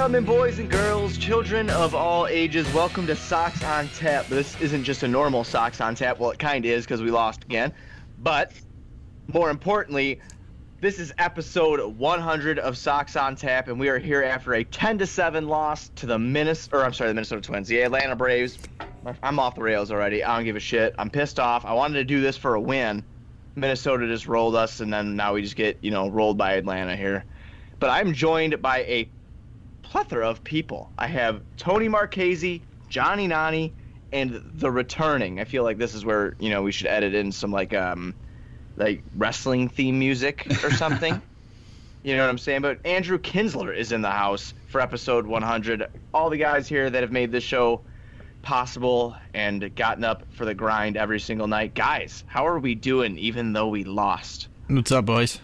Gentlemen, boys and girls, children of all ages, welcome to Socks on Tap. This isn't just a normal Socks on Tap. Well, it kind of is because we lost again. But more importantly, this is episode 100 of Socks on Tap, and we are here after a 10 to 7 loss to the Minnesota, or I'm sorry, the Minnesota Twins, the Atlanta Braves. I'm off the rails already. I don't give a shit. I'm pissed off. I wanted to do this for a win. Minnesota just rolled us, and then now we just get you know rolled by Atlanta here. But I'm joined by a plethora of people. I have Tony Marchese, Johnny Nani, and the returning. I feel like this is where you know we should edit in some like um like wrestling theme music or something. you know what I'm saying? But Andrew Kinsler is in the house for episode 100. All the guys here that have made this show possible and gotten up for the grind every single night. Guys, how are we doing even though we lost? What's up, boys?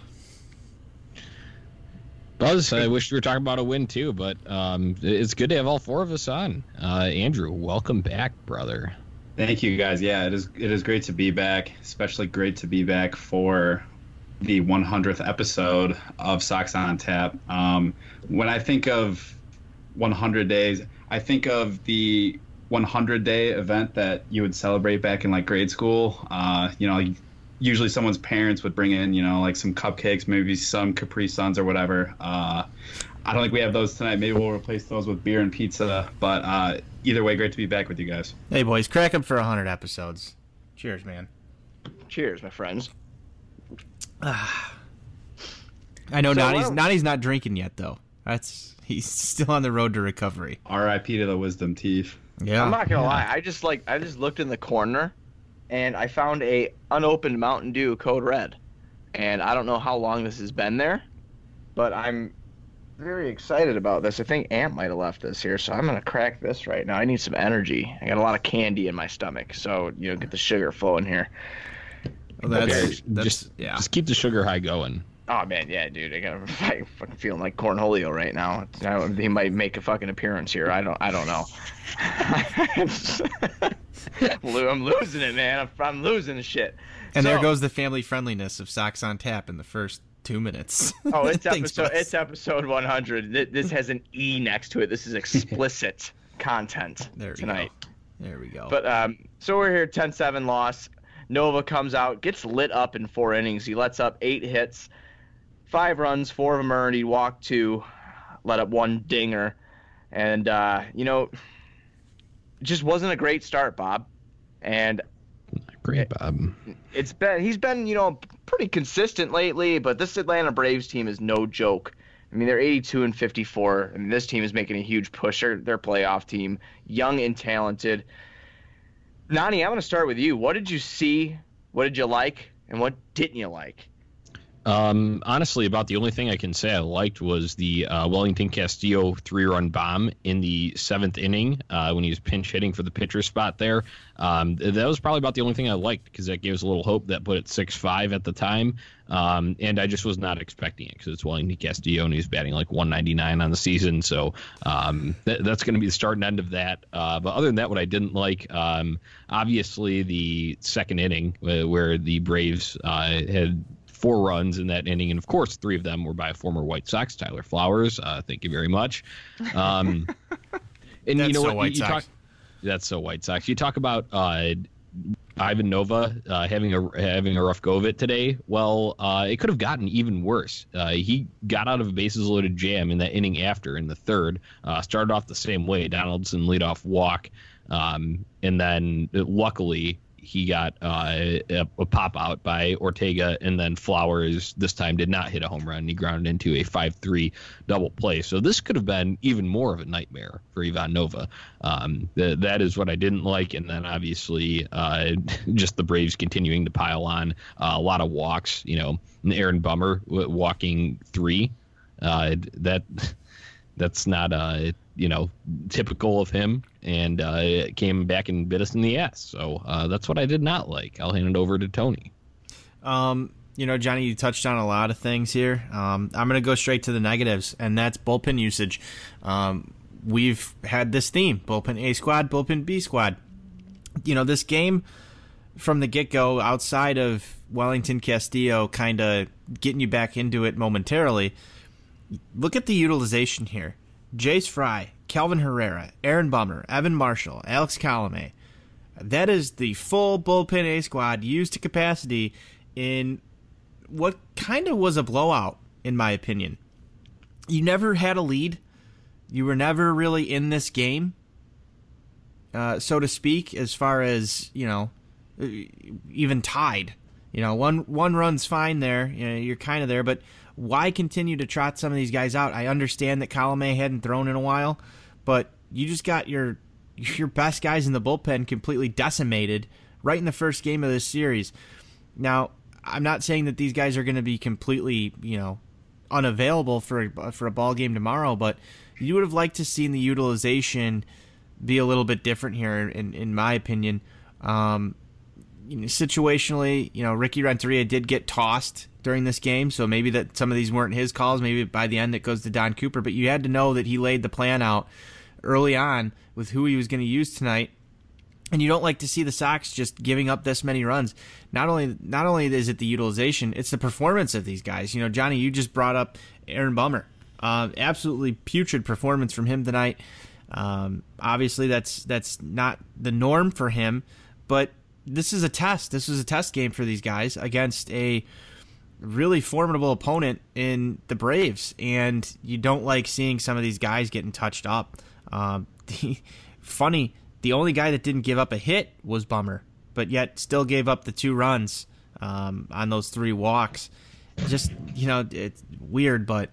Buzz, I wish we were talking about a win too, but um, it's good to have all four of us on. Uh, Andrew, welcome back, brother. Thank you, guys. Yeah, it is. It is great to be back. Especially great to be back for the 100th episode of Socks on Tap. Um, when I think of 100 days, I think of the 100 day event that you would celebrate back in like grade school. Uh, you know, usually someone's parents would bring in, you know, like some cupcakes, maybe some Capri Suns or whatever. Uh, I don't think we have those tonight. Maybe we'll replace those with beer and pizza. But uh, either way, great to be back with you guys. Hey, boys, crack them for 100 episodes. Cheers, man. Cheers, my friends. I know So, Nani's, Nani's not drinking yet, though. That's He's still on the road to recovery. R.I.P. to the wisdom teeth. Yeah. I'm not gonna lie. I just like I just looked in the corner, and I found a unopened Mountain Dew Code Red, and I don't know how long this has been there, but I'm very excited about this. I think Ant might have left this here, so I'm gonna crack this right now. I need some energy. I got a lot of candy in my stomach, so you know get the sugar flowing here. Well, that's, Okay, that's just yeah. just keep the sugar high going. Oh man, yeah, dude, I got I'm fucking feeling like Cornholio right now. I He might make a fucking appearance here. I don't, I don't know. I'm losing it, man. I'm, I'm losing the shit. and there goes the family friendliness of Socks on Tap in the first two minutes. Oh, it's episode. It's episode 100. This has an E next to it. This is explicit content There we tonight. go. There we go. But um, so we're here, 10-7 loss. Nova comes out, gets lit up in four innings. He lets up eight hits, five runs, four of them earned. He walked two, let up one dinger, and uh, you know, just wasn't a great start, Bob. And Great, Bob. it's been he's been you know pretty consistent lately, but this Atlanta Braves team is no joke. I mean, they're 82 and 54. I mean, this team is making a huge push. They're their playoff team, young and talented. Nani, I'm going to start with you. What did you see? What did you like? And what didn't you like? Um, honestly, about the only thing I can say I liked was the uh, Wellington Castillo three-run bomb in the seventh inning uh, when he was pinch hitting for the pitcher spot there. Um, th- that was probably about the only thing I liked because that gave us a little hope that put it six-five at the time. Um, and I just was not expecting it because it's Wellington Castillo and he's batting like 199 on the season. So um, th- that's going to be the start and end of that. Uh, but other than that, what I didn't like, um, obviously the second inning uh, where the Braves uh, had four runs in that inning, and of course, three of them were by a former White Sox, Tyler Flowers. Uh, thank you very much. Um, and That's you know so what? White you, you Sox. talk. That's so White Sox. You talk about uh, Ivan Nova uh, having a having a rough go of it today. Well, uh, it could have gotten even worse. Uh, he got out of a bases loaded jam in that inning after in the third. Uh, started off the same way. Donaldson lead off walk, um, and then luckily he got uh, a, a pop out by Ortega, and then Flowers this time did not hit a home run. He grounded into a 5 3 double play. So this could have been even more of a nightmare for Ivan Nova. Um, th- that is what I didn't like. And then obviously, uh, just the Braves continuing to pile on uh, a lot of walks. You know, Aaron Bummer walking three. Uh, that that's not uh you know typical of him and uh it came back and bit us in the ass so uh that's what i did not like i'll hand it over to tony Um, you know, Johnny, you touched on a lot of things here. Um, I'm going to go straight to the negatives, and that's bullpen usage. Um, we've had this theme bullpen A squad, bullpen B squad. You know, this game from the get go, outside of Wellington Castillo kind of getting you back into it momentarily, look at the utilization here. Jace Fry, Kelvin Herrera, Aaron Bummer, Evan Marshall, Alex Colome. That is the full bullpen A squad used to capacity in what kind of was a blowout, in my opinion. You never had a lead. You were never really in this game, uh, so to speak, as far as, you know, even tied. You know, one one run's fine there. You know, you're kind of there, but why continue to trot some of these guys out? I understand that Colome hadn't thrown in a while, but you just got your your best guys in the bullpen completely decimated right in the first game of this series. Now, I'm not saying that these guys are going to be completely, you know, unavailable for for a ball game tomorrow, but you would have liked to seen the utilization be a little bit different here, in in my opinion. Um, you know, situationally, you know, Ricky Renteria did get tossed during this game, so maybe that some of these weren't his calls. Maybe by the end it goes to Don Cooper, but you had to know that he laid the plan out early on with who he was going to use tonight. And you don't like to see the Sox just giving up this many runs. Not only not only is it the utilization, it's the performance of these guys. You know, Johnny, you just brought up Aaron Bummer. Uh, absolutely putrid performance from him tonight. Um, obviously, that's that's not the norm for him, but this is a test. This is a test game for these guys against a really formidable opponent in the Braves, and you don't like seeing some of these guys getting touched up. Um, the, funny, the only guy that didn't give up a hit was Bummer, but yet still gave up the two runs um, on those three walks. Just you know, it's weird, but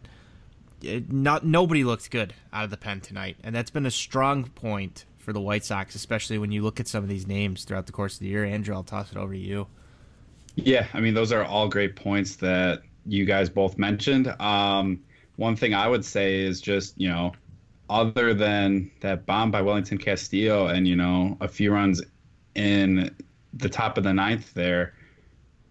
it, not nobody looked good out of the pen tonight, and that's been a strong point for the White Sox, especially when you look at some of these names throughout the course of the year. Andrew, I'll toss it over to you. Yeah, I mean, those are all great points that you guys both mentioned. Um, one thing I would say is just, you know, other than that bomb by Wellington Castillo and, you know, a few runs in the top of the ninth there,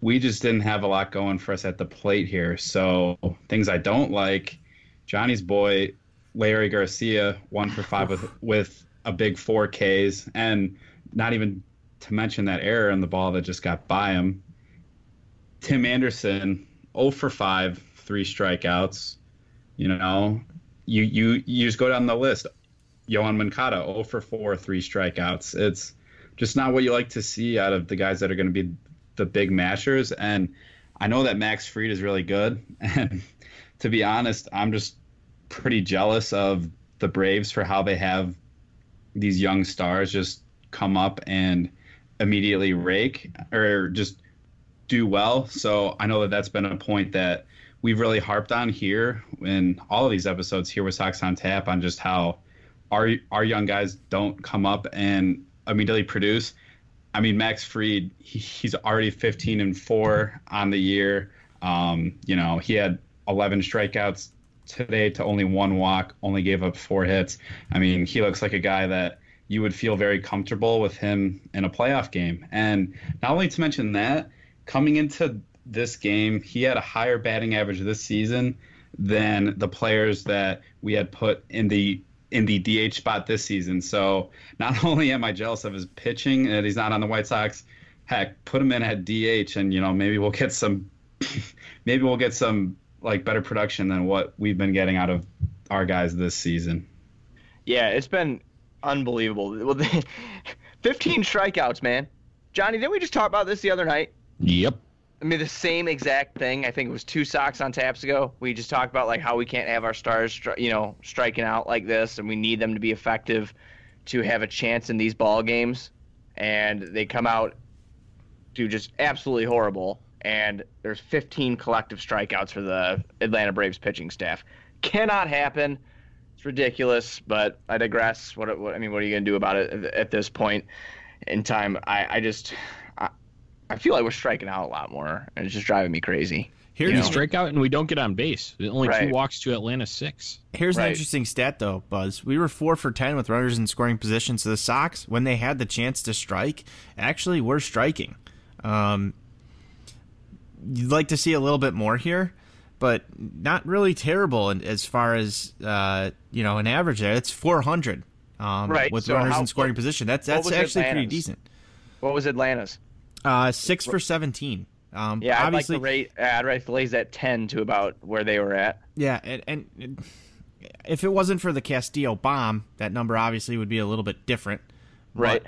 we just didn't have a lot going for us at the plate here. So things I don't like, Johnny's boy, Leury Garcia, one for five with, with a big four Ks, and not even to mention that error in the ball that just got by him. Tim Anderson, 0 for 5, three strikeouts. You know, you you you just go down the list. Yoan Moncada, 0 for 4, three strikeouts. It's just not what you like to see out of the guys that are going to be the big mashers. And I know that Max Fried is really good. And to be honest, I'm just pretty jealous of the Braves for how they have these young stars just come up and immediately rake or just do well. So I know that that's been a point that we've really harped on here in all of these episodes here with Sox on Tap on just how our our young guys don't come up and immediately produce. I mean, Max Fried, he, he's already 15 and four on the year. Um, you know, he had 11 strikeouts today to only one walk, only gave up four hits. I mean, he looks like a guy that you would feel very comfortable with him in a playoff game. And not only to mention that, coming into this game, he had a higher batting average this season than the players that we had put in the in the DH spot this season. So not only am I jealous of his pitching that he's not on the White Sox, heck, put him in at DH and you know maybe we'll get some maybe we'll get some like better production than what we've been getting out of our guys this season. Yeah, it's been unbelievable. Well, 15 strikeouts, man. Johnny, didn't we just talk about this the other night? Yep. I mean, the same exact thing. I think it was two socks on taps ago. We just talked about like how we can't have our stars, you know, striking out like this, and we need them to be effective to have a chance in these ball games. And they come out to just absolutely horrible and there's 15 collective strikeouts for the Atlanta Braves pitching staff. Cannot happen. It's ridiculous, but I digress. What, what I mean, what are you going to do about it at, this point in time? I, I just, I, I, feel like we're striking out a lot more, and it's just driving me crazy. Here you, strike out and we don't get on base. Only right. two walks to Atlanta six. Here's right. an interesting stat though, Buzz. We were four for ten with runners in scoring position. So the Sox, when they had the chance to strike, actually were striking. Um, you'd like to see a little bit more here, but not really terrible as far as uh, you know an average there. It's 400 um, right. with so runners how, in scoring position. That's that's actually Atlanta's? pretty decent. What was Atlanta's? Uh, six for 17. Um, yeah, I'd like to rate. I'd rate the Lays at 10 to about where they were at. Yeah, and, and if it wasn't for the Castillo bomb, that number obviously would be a little bit different. Right.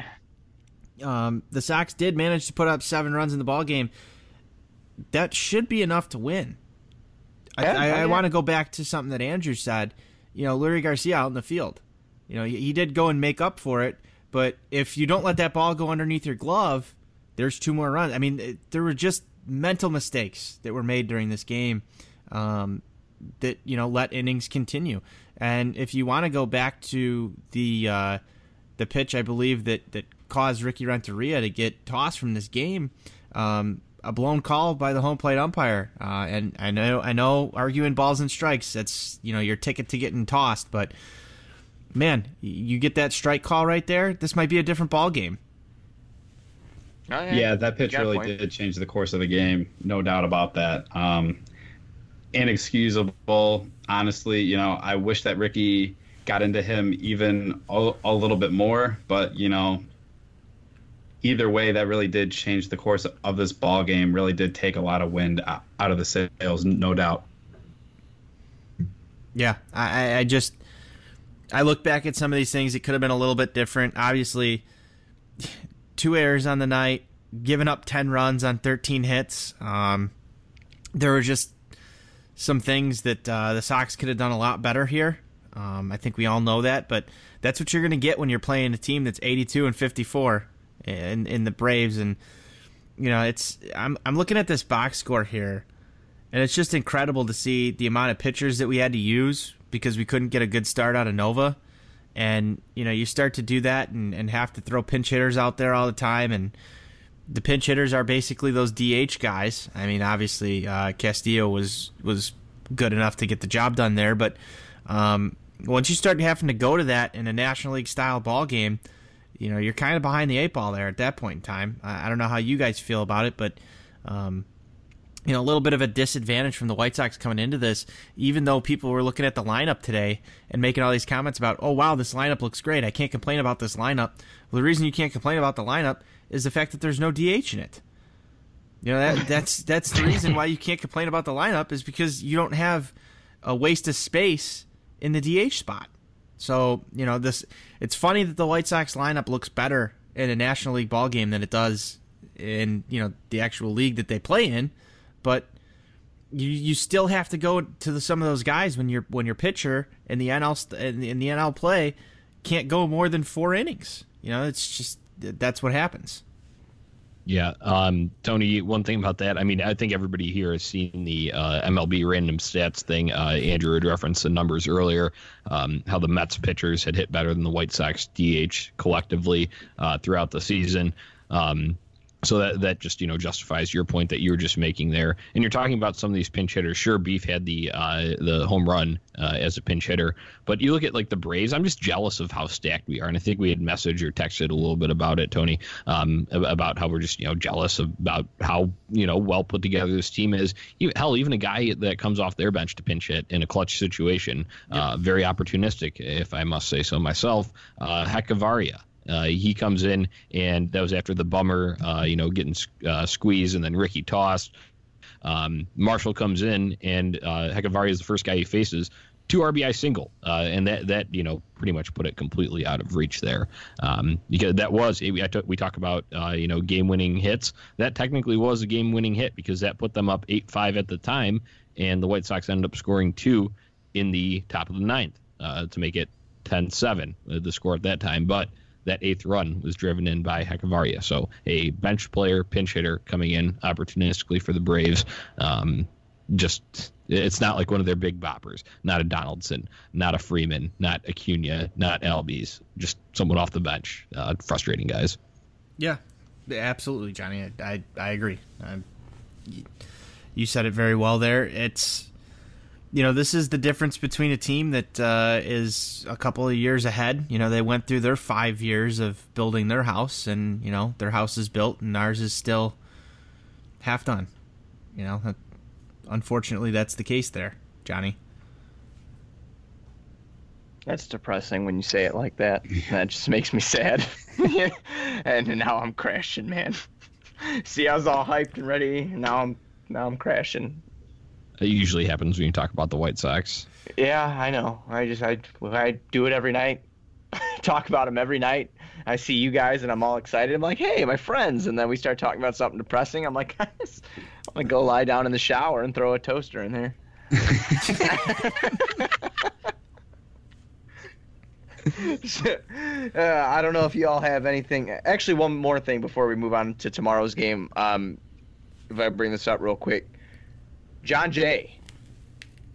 But, um, the Sox did manage to put up seven runs in the ball game. That should be enough to win. Yeah, I, I, oh, I want to go back to something that Andrew said. You know, Leury Garcia out in the field. You know, he, he did go and make up for it, but if you don't let that ball go underneath your glove, there's two more runs. I mean, it, there were just mental mistakes that were made during this game um, that you know let innings continue. And if you want to go back to the uh, the pitch, I believe that that caused Ricky Renteria to get tossed from this game. Um, a blown call by the home plate umpire, uh, and I know I know arguing balls and strikes. That's you know your ticket to getting tossed, but man, you get that strike call right there. This might be a different ball game. Oh, Yeah, that pitch You got a really point. did change the course of the game. No doubt about that. Um, inexcusable. Honestly, you know, I wish that Ricky got into him even a, a little bit more, but you know, either way, that really did change the course of this ball game. Really did take a lot of wind out of the sails, no doubt. Yeah, I, I- just I look back at some of these things. It could have been a little bit different. Obviously, two errors on the night, giving up ten runs on thirteen hits. Um, there were just some things that uh, the Sox could have done a lot better here. Um, I think we all know that, but that's what you're going to get when you're playing a team that's 82 and 54 in in the Braves. And you know, it's I'm I'm looking at this box score here, and it's just incredible to see the amount of pitchers that we had to use because we couldn't get a good start out of Nova. And you know, you start to do that and, and have to throw pinch hitters out there all the time, and the pinch hitters are basically those DH guys. I mean, obviously uh, Castillo was was good enough to get the job done there, but um, once you start having to go to that in a National League style ball game, you know you're kind of behind the eight ball there at that point in time. I, I don't know how you guys feel about it, but um, you know a little bit of a disadvantage from the White Sox coming into this, even though people were looking at the lineup today and making all these comments about, oh wow, this lineup looks great. I can't complain about this lineup. Well, the reason you can't complain about the lineup is the fact that there's no DH in it. You know that that's that's the reason why you can't complain about the lineup is because you don't have a waste of space in the DH spot. So you know this. It's funny that the White Sox lineup looks better in a National League ball game than it does in you know the actual league that they play in, but you you still have to go to the, some of those guys when your when your pitcher in the NL in the, in the NL play can't go more than four innings. You know, it's just that's what happens. Yeah, um, Tony. One thing about that, I mean, I think everybody here has seen the uh, MLB random stats thing. Uh, Andrew had referenced the numbers earlier, um, how the Mets pitchers had hit better than the White Sox DH collectively uh, throughout the season. Um, so that that just you know justifies your point that you were just making there. And you're talking about some of these pinch hitters. Sure, Beef had the uh, the home run uh, as a pinch hitter, but you look at like the Braves. I'm just jealous of how stacked we are, and I think we had messaged or texted a little bit about it, Tony, um, about how we're just you know jealous about how you know well put together this team is. Even, hell, even a guy that comes off their bench to pinch hit in a clutch situation, uh, very opportunistic, if I must say so myself. Uh, Hechavarria. Uh, he comes in, and that was after the bummer, uh, you know, getting uh, squeezed, and then Ricky tossed. Um, Marshall comes in, and uh, is the first guy he faces. Two RBI single, uh, and that that you know pretty much put it completely out of reach there, um, because that was we, I we talk about uh, you know game winning hits. That technically was a game winning hit because that put them up eight five at the time, and the White Sox ended up scoring two in the top of the ninth to make it 10-7, uh, the score at that time. But that eighth run was driven in by Hechavarria. So a bench player, pinch hitter coming in opportunistically for the Braves. Um, just it's not like one of their big boppers. Not a Donaldson, not a Freeman, not Acuna, not Albies. Just someone off the bench. Uh, frustrating guys. Yeah, absolutely, Johnny. I I, I agree. I, you said it very well there. It's you know this is the difference between a team that uh, is a couple of years ahead. You know they went through their five years of building their house, and you know their house is built, and ours is still half done. You know, unfortunately, that's the case there, Johnny. That's depressing when you say it like that. That just makes me sad. and now I'm crashing, man. See, I was all hyped and ready. Now I'm now I'm crashing. It usually happens when you talk about the White Sox. Yeah, I know. I just I I do it every night. talk about them every night. I see you guys and I'm all excited. I'm like, hey, my friends, and then we start talking about something depressing. I'm like, guys, I'm gonna go lie down in the shower and throw a toaster in there. uh, I don't know if you all have anything. Actually, one more thing before we move on to tomorrow's game. Um, if I bring this up real quick, Jon Jay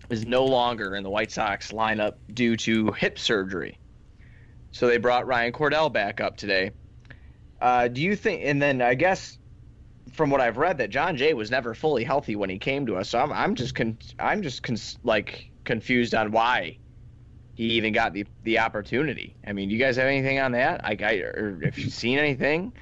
is no longer in the White Sox lineup due to hip surgery. So they brought Ryan Cordell back up today. Uh, do you think? And then I guess from what I've read, that Jon Jay was never fully healthy when he came to us. So I'm, I'm just con- I'm just con- like confused on why he even got the the opportunity. I mean, do you guys have anything on that? I, I or if you've seen anything?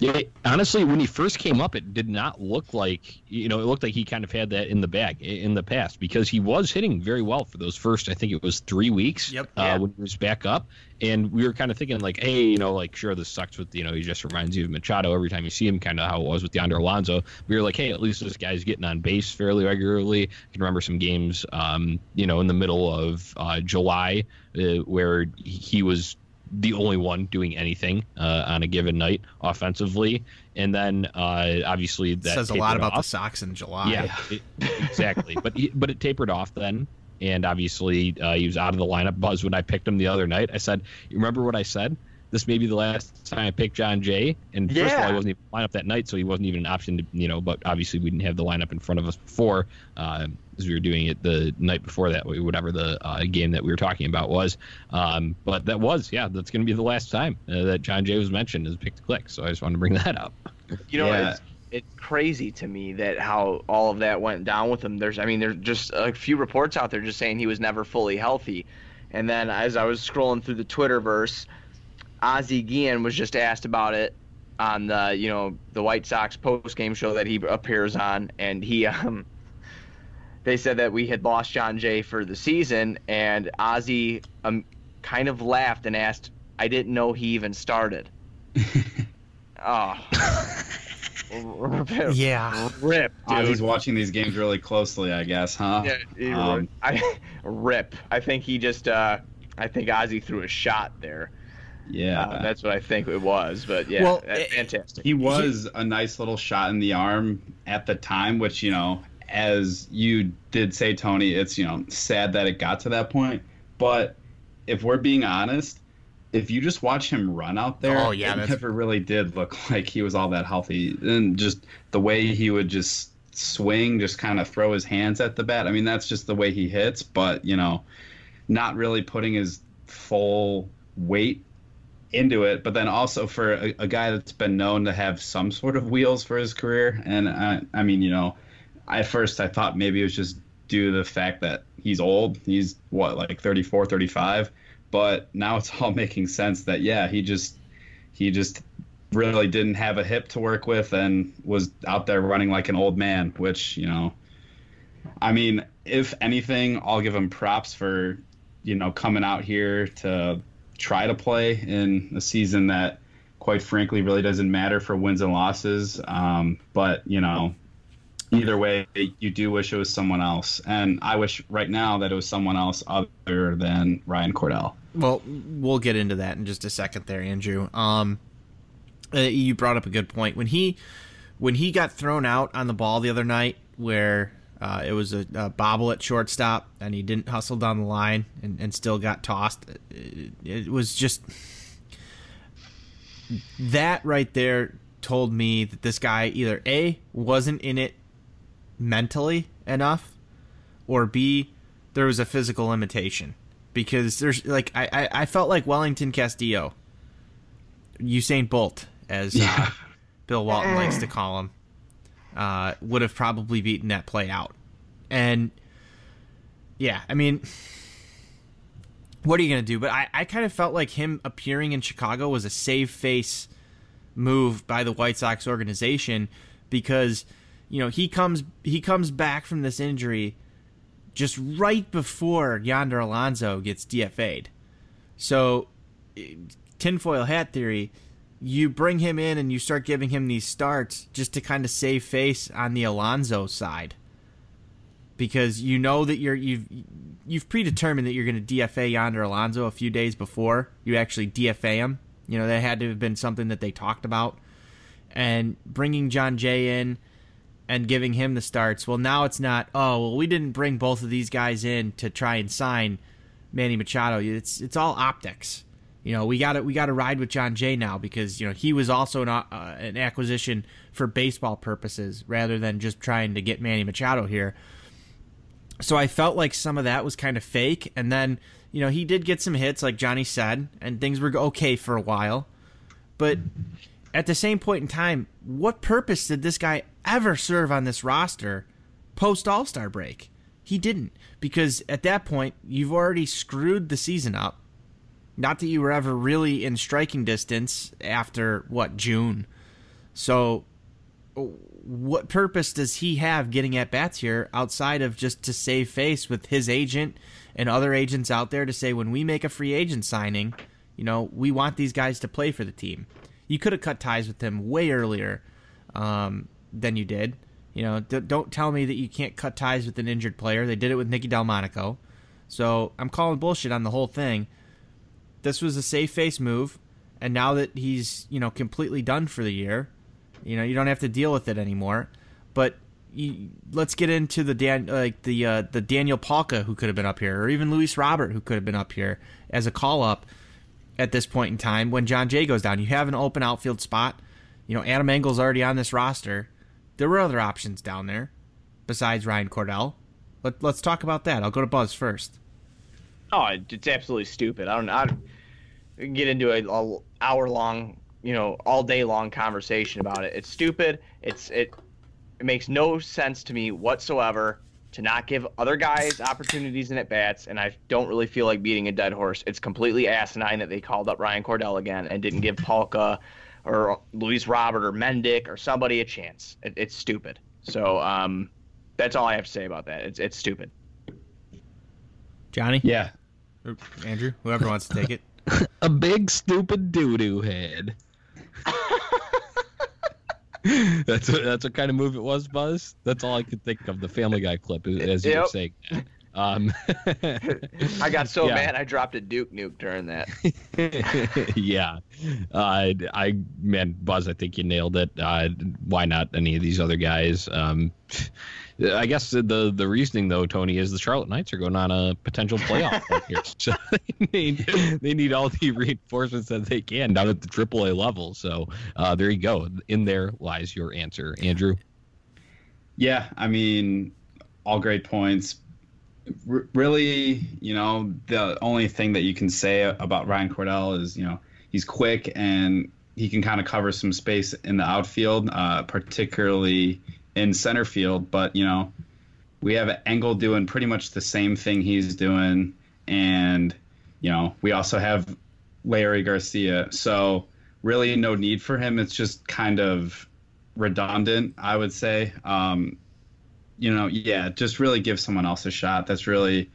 Yeah, honestly, when he first came up, it did not look like you know it looked like he kind of had that in the bag in the past because he was hitting very well for those first I think it was three weeks. Yep. Uh, Yeah. When he was back up, and we were kind of thinking like, hey, you know, like sure this sucks with you know he just reminds you of Machado every time you see him, kind of how it was with Yonder Alonso. We were like, hey, at least this guy's getting on base fairly regularly. I can remember some games, um, you know, in the middle of uh, July uh, where he was the only one doing anything uh, on a given night offensively, and then uh, obviously that says a lot tapered about the. Sox in July. Yeah, it, exactly. but he, but it tapered off then, and obviously uh, he was out of the lineup. Buzz when I picked him the other night, I said, "You remember what I said? This may be the last time I pick Jon Jay." And first of all, Yeah. he wasn't even in the lineup that night, so he wasn't even an option to you know. But obviously, we didn't have the lineup in front of us before. Uh, as we were doing it the night before that, whatever the uh, game that we were talking about was. Um, but that was, yeah, that's going to be the last time uh, that Jon Jay was mentioned as pick to click. So I just wanted to bring that up. You know, Yeah. it's, it's crazy to me that how all of that went down with him. There's, I mean, there's just a few reports out there just saying he was never fully healthy. And then as I was scrolling through the Twitterverse, Ozzie Guillen was just asked about it on the, you know, the White Sox post game show that he appears on, and he, um, they said that we had lost Jon Jay for the season, and Ozzie um, kind of laughed and asked, "I didn't know he even started." oh. Yeah. Rip, dude. Ozzie's watching these games really closely, I guess, huh? Yeah, he- Um, I, rip. I think he just. Uh, I think Ozzie threw a shot there. yeah. Uh, that's what I think it was. But yeah, Well, eh, fantastic. he was a nice little shot in the arm at the time, which you know, as you did say, Tony, it's you know sad that it got to that point. But if we're being honest, if you just watch him run out there, Oh, yeah, it that's- never really did look like he was all that healthy. And just the way he would just swing, just kind of throw his hands at the bat. I mean, that's just the way he hits. But you know, not really putting his full weight into it, but then also for a, a guy that's been known to have some sort of wheels for his career. And I, I mean, you know, at first I thought maybe it was just due to the fact that he's old. He's what, like 34, 35. But now it's all making sense that, yeah, he just, he just really didn't have a hip to work with and was out there running like an old man, which, you know, I mean, if anything, I'll give him props for, you know, coming out here to try to play in a season that, quite frankly, really doesn't matter for wins and losses. Um, but, you know, either way, you do wish it was someone else. And I wish right now that it was someone else other than Ryan Cordell. Well, we'll get into that in just a second there, Andrew. Um, uh, you brought up a good point when he when he got thrown out on the ball the other night, where uh, it was a, a bobble at shortstop and he didn't hustle down the line and, and still got tossed. It, it was just that right there told me that this guy either a wasn't in it mentally enough, or b there was a physical limitation because there's like I, I, I felt like Wellington Castillo, Usain Bolt, as uh, Bill Walton likes to call him, uh, would have probably beaten that play out. And yeah, I mean, what are you gonna do? But I, I kind of felt like him appearing in Chicago was a save face move by the White Sox organization because you know he comes he comes back from this injury just right before Yonder Alonso gets DFA'd. So, tinfoil hat theory, you bring him in and you start giving him these starts just to kind of save face on the Alonso side. because you know that you're you've you've predetermined that you're going to DFA Yonder Alonso a few days before you actually DFA him. You know that had to have been something that they talked about, and bringing Jon Jay in and giving him the starts. Well, now it's not. Oh, well, we didn't bring both of these guys in to try and sign Manny Machado. It's it's all optics. You know, we got to we got to ride with Jon Jay now because you know he was also an, uh, an acquisition for baseball purposes rather than just trying to get Manny Machado here. So I felt like some of that was kind of fake, and then you know he did get some hits, like Johnny said, and things were okay for a while. But at the same point in time, what purpose did this guy ever serve on this roster post All Star break? He didn't, because at that point, you've already screwed the season up. Not that you were ever really in striking distance after, what, June. So, what purpose does he have getting at bats here outside of just to save face with his agent and other agents out there to say, when we make a free agent signing, you know, we want these guys to play for the team? You could have cut ties with him way earlier um, than you did. You know, d- don't tell me that you can't cut ties with an injured player. They did it with Nicky Delmonico. So I'm calling bullshit on the whole thing. This was a safe face move, and now that he's you know completely done for the year, you know you don't have to deal with it anymore. But you, let's get into the Dan, like the uh, the Daniel Palka who could have been up here, or even Luis Robert who could have been up here as a call up at this point in time when Jon Jay goes down. You have an open outfield spot. You know, Adam Engel's already on this roster. There were other options down there besides Ryan Cordell. Let, let's talk about that. I'll go to Buzz first. Oh, it's absolutely stupid. I don't. I get into a, a hour long, you know, all day long conversation about it. It's stupid. It's it. It makes no sense to me whatsoever to not give other guys opportunities and at bats, and I don't really feel like beating a dead horse. It's completely asinine that they called up Ryan Cordell again and didn't give Palka or Luis Robert or Mendick or somebody a chance. It, it's stupid. So um, that's all I have to say about that. It's it's stupid. Johnny? Yeah. Or Andrew? Whoever wants to take it. a big stupid doo doo head. that's what, that's what kind of move it was, Buzz. That's all I could think of. The Family Guy clip, as you Yep. were saying. Um, I got so Yeah. mad I dropped a Duke nuke during that. yeah, uh, I man, Buzz, I think you nailed it. Uh, why not any of these other guys? Um, I guess the the reasoning though, Tony, is the Charlotte Knights are going on a potential playoff here, so they need they need all the reinforcements that they can down at the AAA level. So uh, there you go. In there lies your answer, Andrew. Yeah, I mean, all great points. R- really, you know, the only thing that you can say about Ryan Cordell is, you know, he's quick and he can kind of cover some space in the outfield, uh, particularly in center field. But, you know, we have Engel doing pretty much the same thing he's doing. And, you know, we also have Leury Garcia. So, really, no need for him. It's just kind of redundant, I would say. Um, you know, yeah, just really give someone else a shot. That's really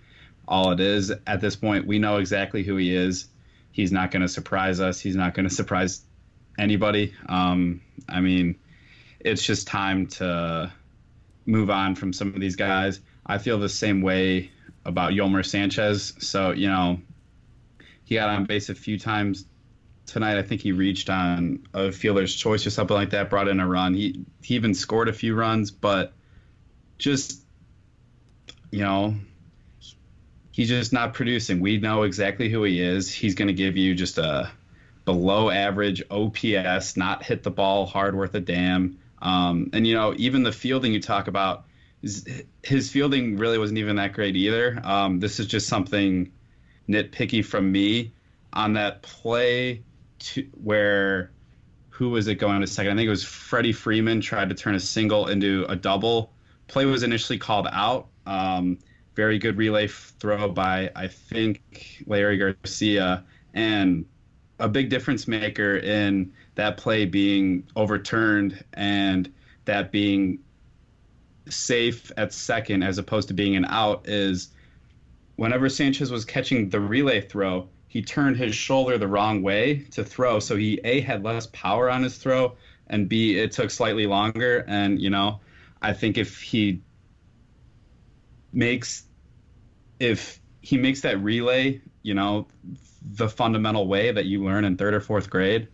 all it is at this point. We know exactly who he is. He's not going to surprise us. He's not going to surprise anybody. Um, I mean, it's just time to move on from some of these guys. I feel the same way about Yolmer Sanchez. So, you know, he got on base a few times tonight. I think he reached on a fielder's choice or something like that, brought in a run. He he even scored a few runs, but just you know, he's just not producing. We know exactly who he is. He's going to give you just a below average OPS, not hit the ball hard worth a damn. Um, and you know, even the fielding you talk about, his, fielding really wasn't even that great either. Um, this is just something nitpicky from me on that play to where who was it going to second? I think it was Freddie Freeman tried to turn a single into a double. Play was initially called out. Um, very good relay throw by I think Leury Garcia, and a big difference maker in that play being overturned and that being safe at second as opposed to being an out is whenever Sanchez was catching the relay throw, he turned his shoulder the wrong way to throw. So he A had less power on his throw and B it took slightly longer and you know, I think if he makes if he makes that relay, you know, the fundamental way that you learn in third or fourth grade,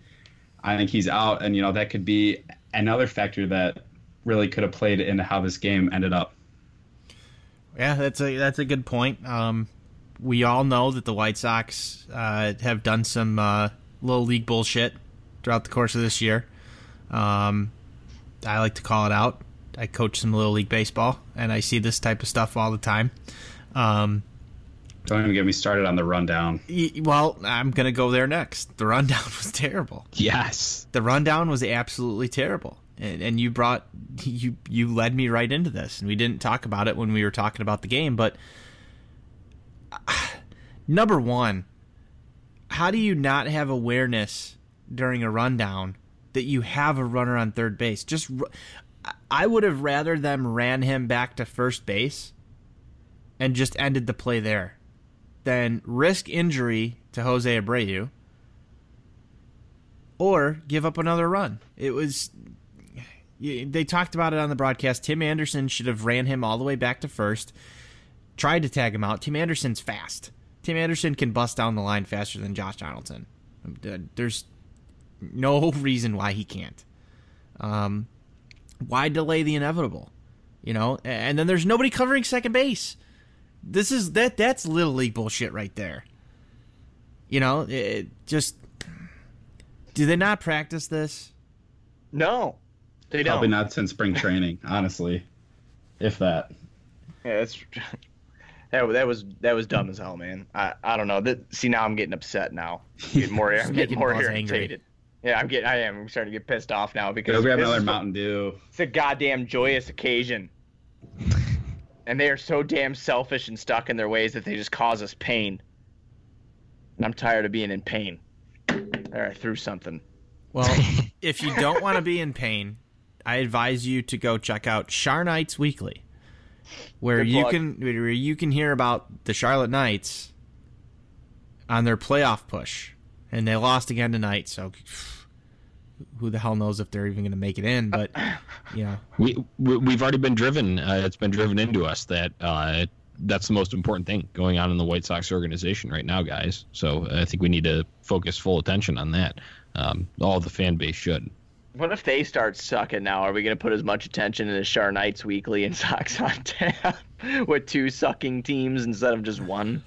I think he's out, and you know that could be another factor that really could have played into how this game ended up. Yeah, that's a that's a good point. Um, we all know that the White Sox uh, have done some uh, little league bullshit throughout the course of this year. Um, I like to call it out. I coach some little league baseball, and I see this type of stuff all the time. Um, Don't even get me started on the rundown. well, I'm gonna go there next. The rundown was terrible. Yes. The rundown was absolutely terrible, and, and you brought you you led me right into this, and we didn't talk about it when we were talking about the game, but number one, how do you not have awareness during a rundown that you have a runner on third base? Just, I would have rather them ran him back to first base and just ended the play there than risk injury to Jose Abreu or give up another run. It was. They talked about it on the broadcast. Tim Anderson should have ran him all the way back to first tried to tag him out. Tim Anderson's fast. Tim Anderson can bust down the line faster than Josh Donaldson. Uh, There's no reason why he can't. Um, why delay the inevitable? You know, and then there's nobody covering second base. This is that that's little league bullshit right there. You know, it just do they not practice this? No, they don't. Probably not since spring training, honestly, if that. Yeah, that's that, that was that was dumb as hell, man. I, I don't know. That, see now I'm getting upset now. Getting more I'm getting more irritated. angry. Yeah, I'm getting I am I'm starting to get pissed off now because Go grab another Mountain Dew. It's a goddamn joyous occasion. and they are so damn selfish and stuck in their ways that they just cause us pain. And I'm tired of being in pain. There, I threw something. Well, if you don't want to be in pain, I advise you to go check out Char Knights Weekly, where you can where you can hear about the Charlotte Knights on their playoff push, and they lost again tonight. So, who the hell knows if they're even going to make it in? But you know, We, we we've already been driven. Uh, it's been driven into us that uh, that's the most important thing going on in the White Sox organization right now, guys. So I think we need to focus full attention on that. Um, all the fan base should. What if they start sucking now? Are we going to put as much attention into Char Knights Weekly and Sox on Tap with two sucking teams instead of just one?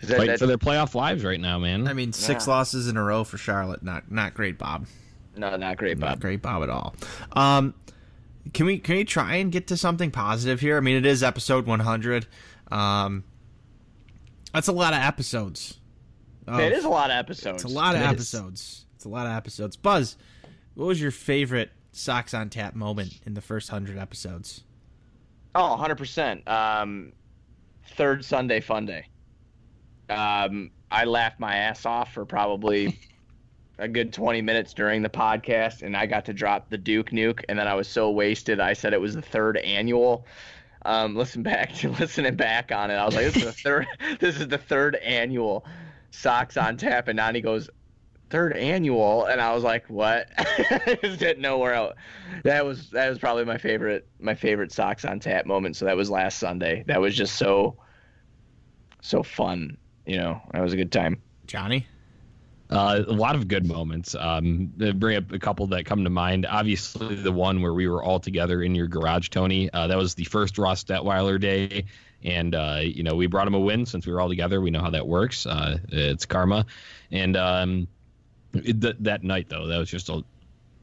'Cause that- Fight that- for their playoff lives right now, man. I mean, six Yeah. losses in a row for Charlotte. Not not great, Bob. no, not great, Not Bob. great, Bob, at all. Um, can we can we try and get to something positive here? I mean, it is episode 100. Um, that's a lot of episodes. of- It is a lot of episodes. It's a lot of It is. episodes. It's a lot of episodes. Buzz, what was your favorite Socks on Tap moment in the first hundred episodes? Oh, 100%. Um, third Sunday fun day. Um, I laughed my ass off for probably a good 20 minutes during the podcast, and I got to drop the Duke nuke, and then I was so wasted, I said it was the third annual. Um, listen back to listening back on it. I was like, this is the third. this is the third annual Socks on Tap, and Nani goes, third annual, and I was like, what? I just didn't know where else. That was that was probably my favorite my favorite Socks on Tap moment. So that was last Sunday. That was just so so fun. You know, that was a good time. Johnny? Uh, a lot of good moments. Um, bring up a couple that come to mind. Obviously, the one where we were all together in your garage, Tony. Uh, that was the first Ross Detwiler day, and uh, you know we brought him a win since we were all together. We know how that works. Uh, it's karma, and um, it, th- that night though, that was just a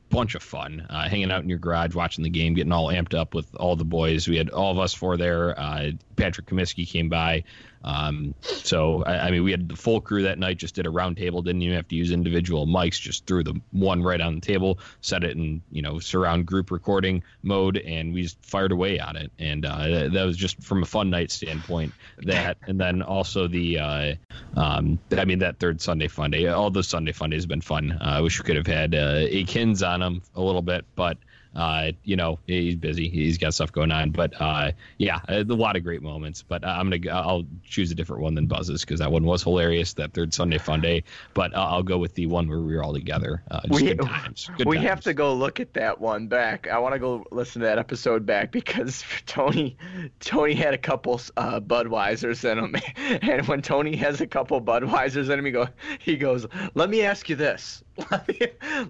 bunch of fun. Uh, hanging out in your garage, watching the game, getting all amped up with all the boys. We had all of us four there. Uh, Patrick Comiskey came by. Um, so I, I mean, we had the full crew that night. Just did a round table. Didn't even have to use individual mics. Just threw the one right on the table, set it in you know surround group recording mode, and we just fired away on it. And uh, that, that was just from a fun night standpoint. That and then also the uh, um, I mean that third Sunday fun day. All those Sunday Fundays have been fun. Uh, I wish we could have had uh, Akins on them a little bit, but uh, you know, he's busy. He's got stuff going on. But uh, yeah, a lot of great moments. But I'm gonna I'll choose a different one than Buzz's because that one was hilarious. That third Sunday fun day. But uh, I'll go with the one where we were all together. Uh, We- good times. Good we times. have to go look at that one back. I want to go listen to that episode back because Tony, Tony had a couple uh, Budweisers in him, and when Tony has a couple Budweisers in him, he go, he goes, "Let me ask you this. Let me,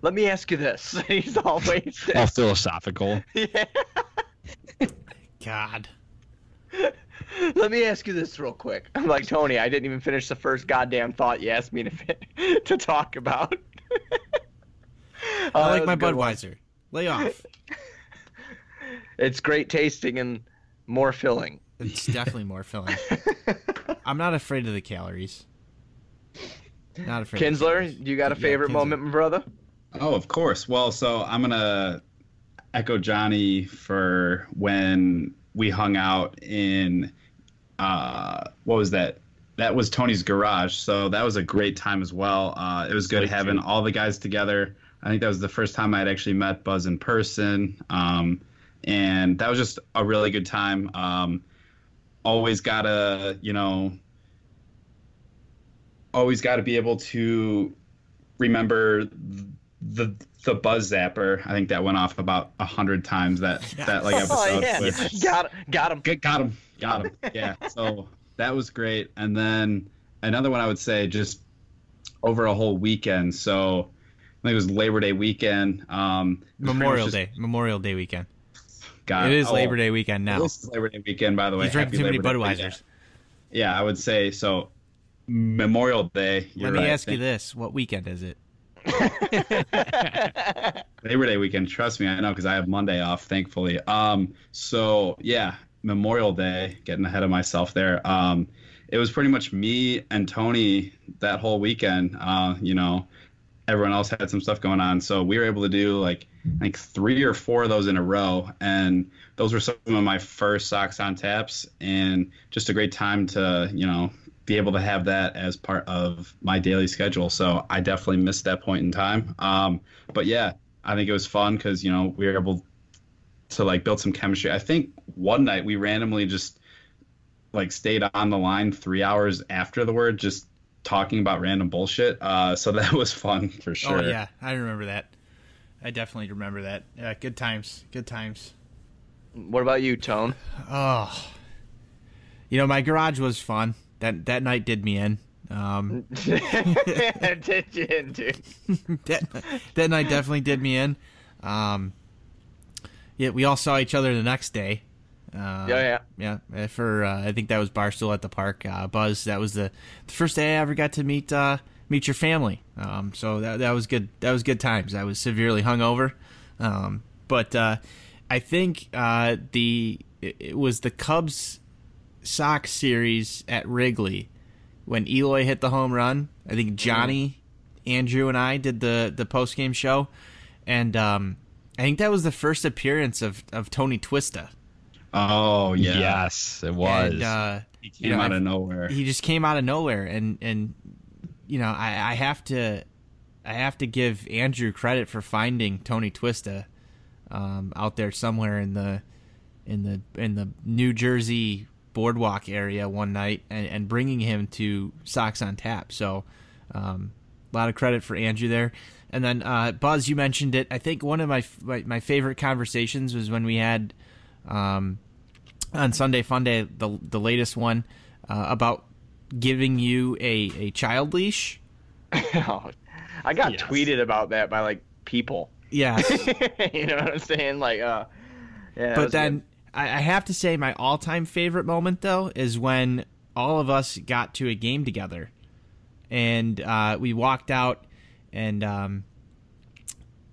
let me ask you this." He's always all philosophical. yeah. God. Let me ask you this real quick. I'm like Tony. I didn't even finish the first goddamn thought you asked me to fin- to talk about. I like uh, my was a good one. Budweiser. Lay off. It's great tasting and more filling. It's definitely more filling. I'm not afraid of the calories. Not afraid. of the Kinsler, calories. you got a Yeah, favorite Kinsler. moment, my brother? Oh, of course. Well, so I'm gonna echo Johnny for when we hung out in uh, what was that? That was Tony's garage. So that was a great time as well. Uh, it was good Sweet having too. all the guys together. I think that was the first time I'd actually met Buzz in person, um, and that was just a really good time. Um, always gotta, you know, always got to be able to remember the the buzz zapper. I think that went off about a hundred times that that like episode. oh yeah, with- got got him. Got him, got him. Yeah, so that was great. And then another one I would say just over a whole weekend. So I think it was Labor Day weekend. Um, it was pretty Memorial much Day. Memorial Day weekend. just- God, it is oh, Labor Day weekend now. This is Labor Day weekend, by the way. You drank too many Labor Day Budweisers. Yeah, I would say so. Memorial Day. You're Let me right. ask you this: What weekend is it? Labor Day weekend. Trust me, I know because I have Monday off, thankfully. Um, so yeah, Memorial Day. Getting ahead of myself there. Um, it was pretty much me and Tony that whole weekend. Uh, you know, everyone else had some stuff going on, so we were able to do like I think three or four of those in a row, and those were some of my first Sox on taps, and just a great time to you know be able to have that as part of my daily schedule. So I definitely missed that point in time. Um, but yeah, I think it was fun because you know we were able to like build some chemistry. I think one night we randomly just like stayed on the line three hours after the word, just talking about random bullshit. Uh, so that was fun for sure. Oh yeah, I remember that. I definitely remember that. Yeah, good times. Good times. What about you, Tone? Oh, you know, my garage was fun. That that night did me in. Um, Did you, dude? that that night definitely did me in. Um, yeah, we all saw each other the next day. Uh, Yeah, yeah. yeah. uh, For uh, I think that was Barstool at the park. Uh, Buzz. That was the, the first day I ever got to meet uh, meet your family. Um, so that that was good. That was good times. I was severely hungover, um, but uh, I think uh, the it, it was the Cubs Sox series at Wrigley when Eloy hit the home run. I think Johnny, Andrew, and I did the the post game show, and um, I think that was the first appearance of of Tony Twista. Oh yeah. Yes, it was. And, uh, He you know, out I- of nowhere. he just came out of nowhere and and you know I, I have to I have to give Andrew credit for finding Tony Twista um, out there somewhere in the in the in the New Jersey boardwalk area one night and, and bringing him to Sox on Tap. So um, a lot of credit for Andrew there. And then uh, Buzz, you mentioned it. I think one of my my, my favorite conversations was when we had um, on Sunday Fun Day, the the latest one uh, about giving you a, a child leash. Oh, I got Yes. tweeted about that by like people. Yeah, you know what I'm saying? Like, uh, yeah. but was then I, I have to say my all time favorite moment though is when all of us got to a game together, and uh, we walked out, and um,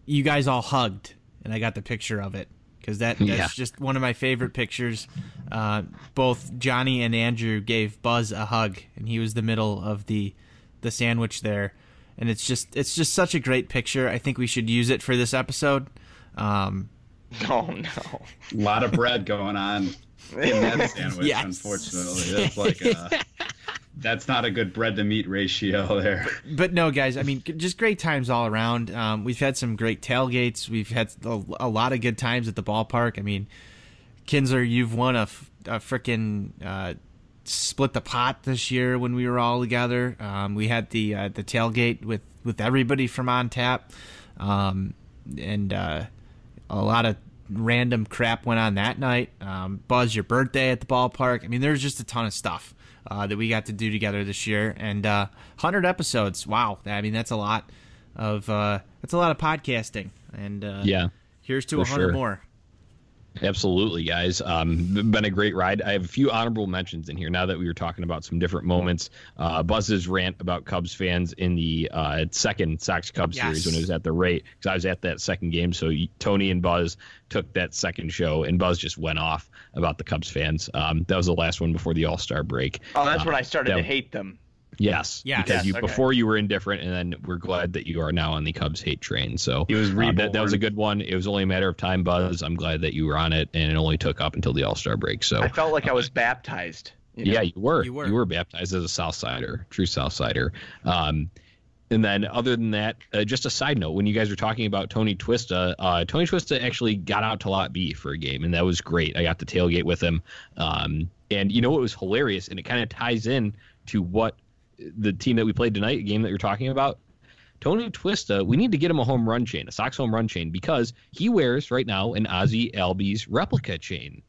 you guys all hugged, and I got the picture of it because that that's Yeah. just one of my favorite pictures. Uh, both Johnny and Andrew gave Buzz a hug, and he was the middle of the the sandwich there, and it's just it's just such a great picture. I think we should use it for this episode. Um. Oh no. A lot of bread going on in that sandwich. Yes. Unfortunately, that's like uh, that's not a good bread to meat ratio there. but no, guys. I mean, just great times all around. Um, we've had some great tailgates. We've had a, a, lot of good times at the ballpark. I mean, Kinsler, you've won a, a freaking uh, split the pot this year when we were all together. Um, we had the uh, the tailgate with with everybody from on tap, um, and uh, a lot of random crap went on that night. Um, Buzz, your birthday at the ballpark. I mean, there's just a ton of stuff uh, that we got to do together this year, and uh, 100 episodes. Wow, I mean that's a lot of uh, that's a lot of podcasting, and uh, yeah, here's to 100 sure. more. Absolutely, guys. Um, been a great ride. I have a few honorable mentions in here now that we were talking about some different moments. Uh, Buzz's rant about Cubs fans in the uh, second Sox Cubs yes. series when it was at the rate, because I was at that second game. So Tony and Buzz took that second show, and Buzz just went off about the Cubs fans. Um, that was the last one before the All Star break. Oh, that's uh, when I started that, to hate them. Yes, yes. because yes, you okay. before you were indifferent, and then we're glad that you are now on the Cubs hate train. So it was uh, that, that, was a good one. It was only a matter of time, Buzz. I'm glad that you were on it, and it only took up until the All Star break. So I felt like uh, I was baptized. You know? Yeah, you were. you were. You were baptized as a South Sider, true South Sider. Um, and then, other than that, uh, just a side note: when you guys were talking about Tony Twista, uh, Tony Twista actually got out to Lot B for a game, and that was great. I got to tailgate with him, um, and you know it was hilarious, and it kind of ties in to what the team that we played tonight, game that you're talking about, Tony Twista, we need to get him a home run chain, a Sox home run chain, because he wears right now an Ozzie Albies replica chain.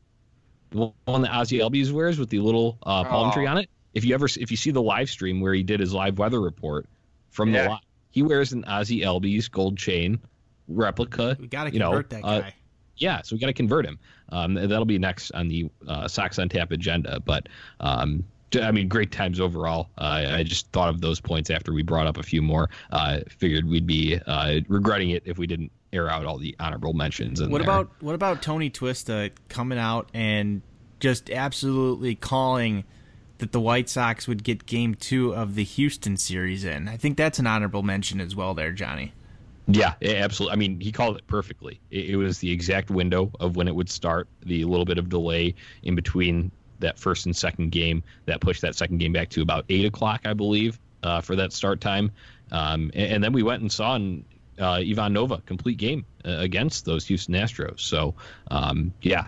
The one that Ozzie Albies wears with the little uh, palm oh. tree on it. If you ever, if you see the live stream where he did his live weather report from yeah. the lot, he wears an Ozzie Albies gold chain replica. We got to convert know, that uh, guy. Uh, yeah, so we got to convert him. Um, that'll be next on the uh, Sox on Tap agenda. But um, I mean, great times overall. Uh, I just thought of those points after we brought up a few more. Uh, figured we'd be uh, regretting it if we didn't air out all the honorable mentions. what there. about what about Tony Twista coming out and just absolutely calling that the White Sox would get Game Two of the Houston series in? I think that's an honorable mention as well, there, Johnny. Yeah, absolutely. I mean, he called it perfectly. It, it was the exact window of when it would start. The little bit of delay in between that first and second game that pushed that second game back to about eight o'clock, I believe, uh, for that start time. Um, and, and, then we went and saw an, uh, Ivan Nova complete game uh, against those Houston Astros. So, um, yeah,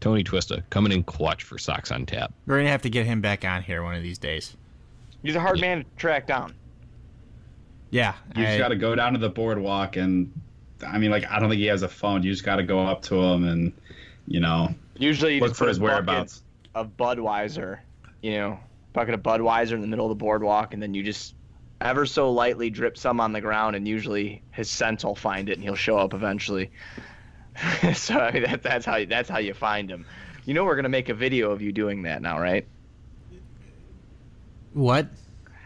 Tony Twista coming in clutch for Sox on tap. We're gonna have to get him back on here one of these days. He's a hard yeah. man to track down. Yeah, you just got to go down to the boardwalk and, I mean, like I don't think he has a phone. You just got to go up to him and, you know, usually look for his whereabouts of Budweiser, you know, bucket of Budweiser in the middle of the boardwalk, and then you just ever so lightly drip some on the ground, and usually his scent will find it, and he'll show up eventually. so I mean, that, that's how that's how you find him. You know, we're gonna make a video of you doing that now, right? What?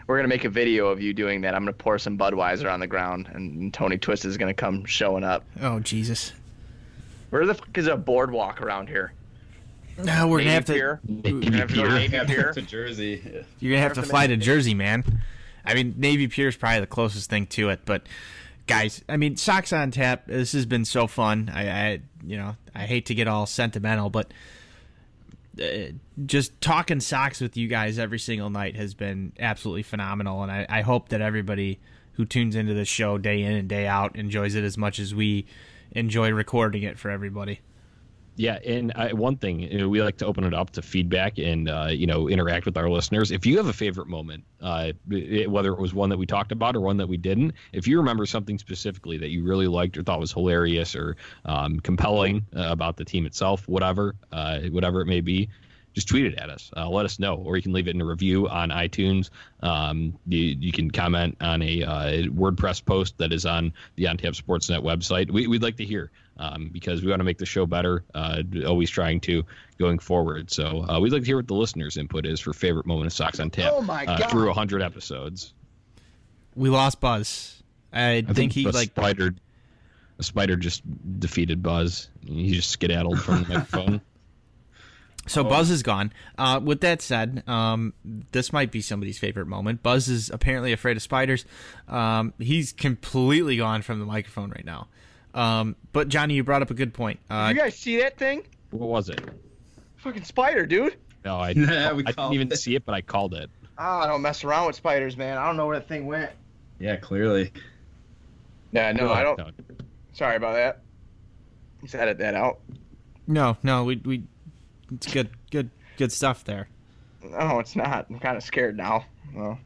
We're gonna make a video of you doing that. I'm gonna pour some Budweiser on the ground, and Tony Twist is gonna come showing up. Oh Jesus! Where the fuck is a boardwalk around here? No, we're gonna have to. Pier. We're gonna have to go Navy Pier to Jersey. You're gonna have to fly to Jersey, man. I mean, Navy Pier is probably the closest thing to it, but guys, I mean, Sox on tap. This has been so fun. I, I you know, I hate to get all sentimental, but uh, just talking Sox with you guys every single night has been absolutely phenomenal, and I, I hope that everybody who tunes into this show day in and day out enjoys it as much as we enjoy recording it for everybody. Yeah, and I, one thing you know, we like to open it up to feedback and uh, you know interact with our listeners. If you have a favorite moment, uh, it, whether it was one that we talked about or one that we didn't, if you remember something specifically that you really liked or thought was hilarious or um, compelling uh, about the team itself, whatever, uh, whatever it may be, just tweet it at us. Uh, let us know, or you can leave it in a review on iTunes. Um, you, you, can comment on a uh, WordPress post that is on the OnTap Sportsnet website. We, would like to hear um, because we want to make the show better. Uh, always trying to going forward. So uh, we'd like to hear what the listeners' input is for favorite moment of Sox on Tap oh my uh, through 100 episodes. We lost Buzz. I, I think, think he like spider. A spider just defeated Buzz. He just skedaddled from the microphone. So oh. Buzz is gone. Uh, with that said, um, this might be somebody's favorite moment. Buzz is apparently afraid of spiders. Um, he's completely gone from the microphone right now. Um, but Johnny, you brought up a good point. Uh, you guys see that thing? What was it? Fucking spider, dude. No, I, I didn't even it. see it, but I called it. Ah, I don't mess around with spiders, man. I don't know where that thing went. Yeah, clearly. Yeah, no, I don't. No. Sorry about that. Just edit that out. No, no, we we it's good good good stuff there. No, it's not. I'm kind of scared now. Well,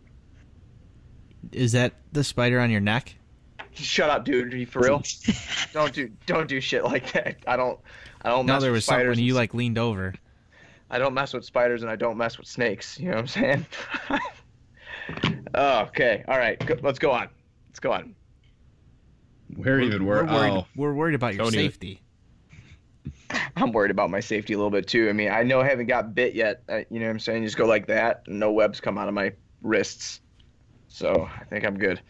Is that the spider on your neck? Just shut up, dude. Are you for real? don't do don't do shit like that. I don't. I don't. No, mess there with was something spiders when you like leaned over. I don't mess with spiders and I don't mess with snakes. You know what I'm saying? oh, okay. All right. Go, let's go on. Let's go on. Where even were? we're worried, Oh, we're worried about your Tony- safety. I'm worried about my safety a little bit too. I mean, I know I haven't got bit yet. uh, You know what I'm saying? Just go like that, and no webs come out of my wrists. So I think I'm good.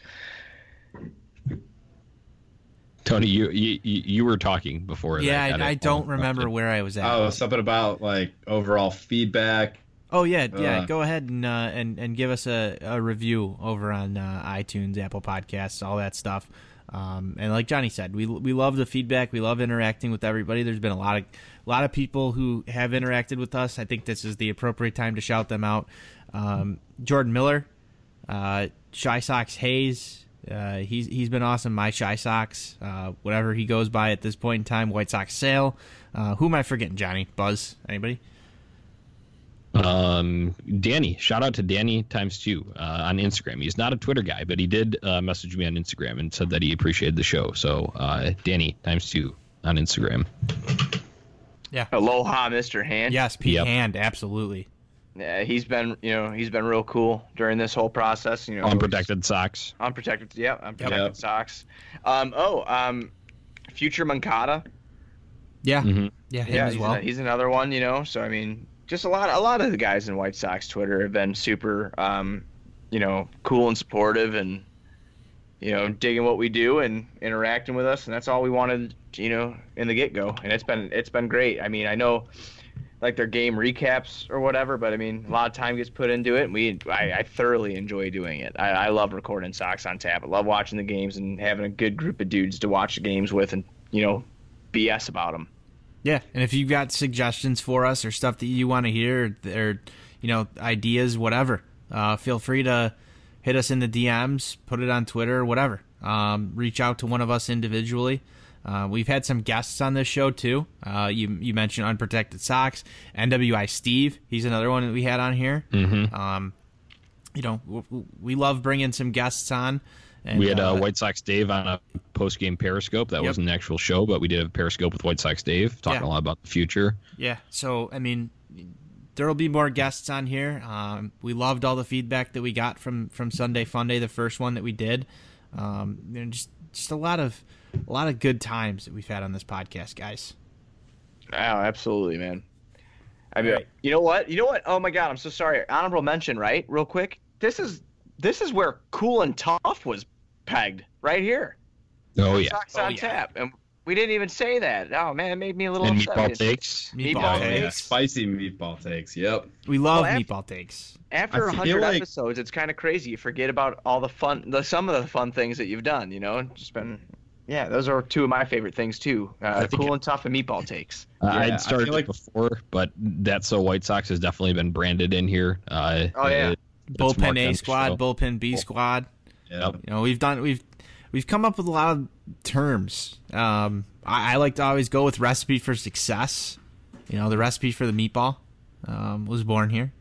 Tony, you, you you you were talking before. Yeah, got I, I don't remember where I was at. oh, something about like overall feedback. Oh yeah, yeah. Uh, Go ahead and uh, and and give us a, a review over on uh, iTunes, Apple Podcasts, all that stuff. Um, and like Johnny said, we we love the feedback. We love interacting with everybody. There's been a lot of a lot of people who have interacted with us. I think this is the appropriate time to shout them out. Um, Jordan Miller, uh, Shy Sox Hayes. Uh, he's he's been awesome. My Shy Sox, uh, whatever he goes by at this point in time. White Sox Sale. Uh, who am I forgetting? Johnny Buzz. Anybody? Um, Danny, shout out to Danny times two uh, on Instagram. He's not a Twitter guy, but he did uh, message me on Instagram and said that he appreciated the show. So, uh, Danny times two on Instagram. Yeah. Aloha, Mr. Hand. Yes, Pete Yep. Hand, absolutely. Yeah, he's been, you know, he's been real cool during this whole process. You know, Unprotected socks. unprotected. Yeah, unprotected Yep. socks. Um. Oh. Um. Future Moncada. Yeah, Mhm. yeah, him yeah, as he's, well. a- he's another one. You know. So I mean, just a lot. A lot of the guys in White Sox Twitter have been super, um, you know, cool and supportive, and you know, digging what we do and interacting with us, and that's all we wanted. You know, in the get go, and it's been it's been great. I mean, I know. Like their game recaps or whatever, but I mean, a lot of time gets put into it, and we I, I thoroughly enjoy doing it. I, I love recording Sox on Tap. I love watching the games and having a good group of dudes to watch the games with, and you know, BS about them. Yeah, and if you've got suggestions for us or stuff that you want to hear or, you know ideas, whatever, uh, feel free to hit us in the DMs, put it on Twitter, whatever. Um, reach out to one of us individually. Uh, we've had some guests on this show too. Uh, you you mentioned unprotected socks, NWI Steve. He's another one that we had on here. Mm-hmm. Um, you know, w- w- we love bringing some guests on. And, we had uh, uh, White Sox Dave on a post game Periscope. That Yep. wasn't an actual show, but we did a Periscope with White Sox Dave talking Yeah. a lot about the future. Yeah. So I mean, there will be more guests on here. Um, we loved all the feedback that we got from from Sunday Funday, the first one that we did. Um, you know, just just a lot of a lot of good times that we've had on this podcast, guys. Oh, absolutely, man. I mean, you know what? You know what? Oh my God, I'm so sorry. Honorable mention, right? Real quick. This is this is where Cool and Tough was pegged right here. Oh yeah, Sox Oh, on yeah. tap, and we didn't even say that. Oh man, it made me a little and upset. meatball takes. Meatball Meatball Oh, yeah, takes. spicy meatball takes. Yep. We love Well, af- meatball takes. After I 100 like- episodes, it's kind of crazy. You forget about all the fun, the some of the fun things that you've done. You know, just been. Yeah, those are two of my favorite things too. Uh, I think- cool and tough and meatball takes. Uh, Yeah, I I'd started like- before, but that's so White Sox has definitely been branded in here. Uh, Oh, yeah. it- Bullpen A squad, bullpen B squad. Yep. You know, we've done we've we've come up with a lot of terms. Um, I, I like to always go with recipe for success. You know, the recipe for the meatball um, was born here.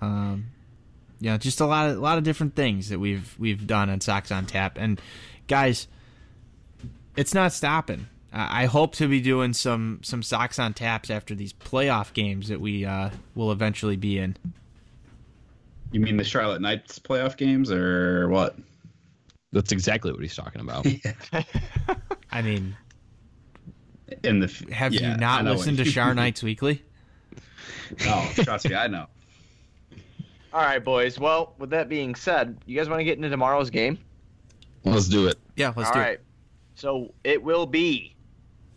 Um, you know, just a lot of a lot of different things that we've we've done on Sox on Tap. And guys, it's not stopping. I I hope to be doing some some Sox on Taps after these playoff games that we uh, will eventually be in. You mean the Charlotte Knights playoff games or what? That's exactly what he's talking about. I mean, In the f- have yeah, you not listened to Char Knights Weekly? No, trust me, I know. All right, boys. Well, with that being said, you guys want to get into tomorrow's game? Let's do it. Yeah, let's All do right. it. So it will be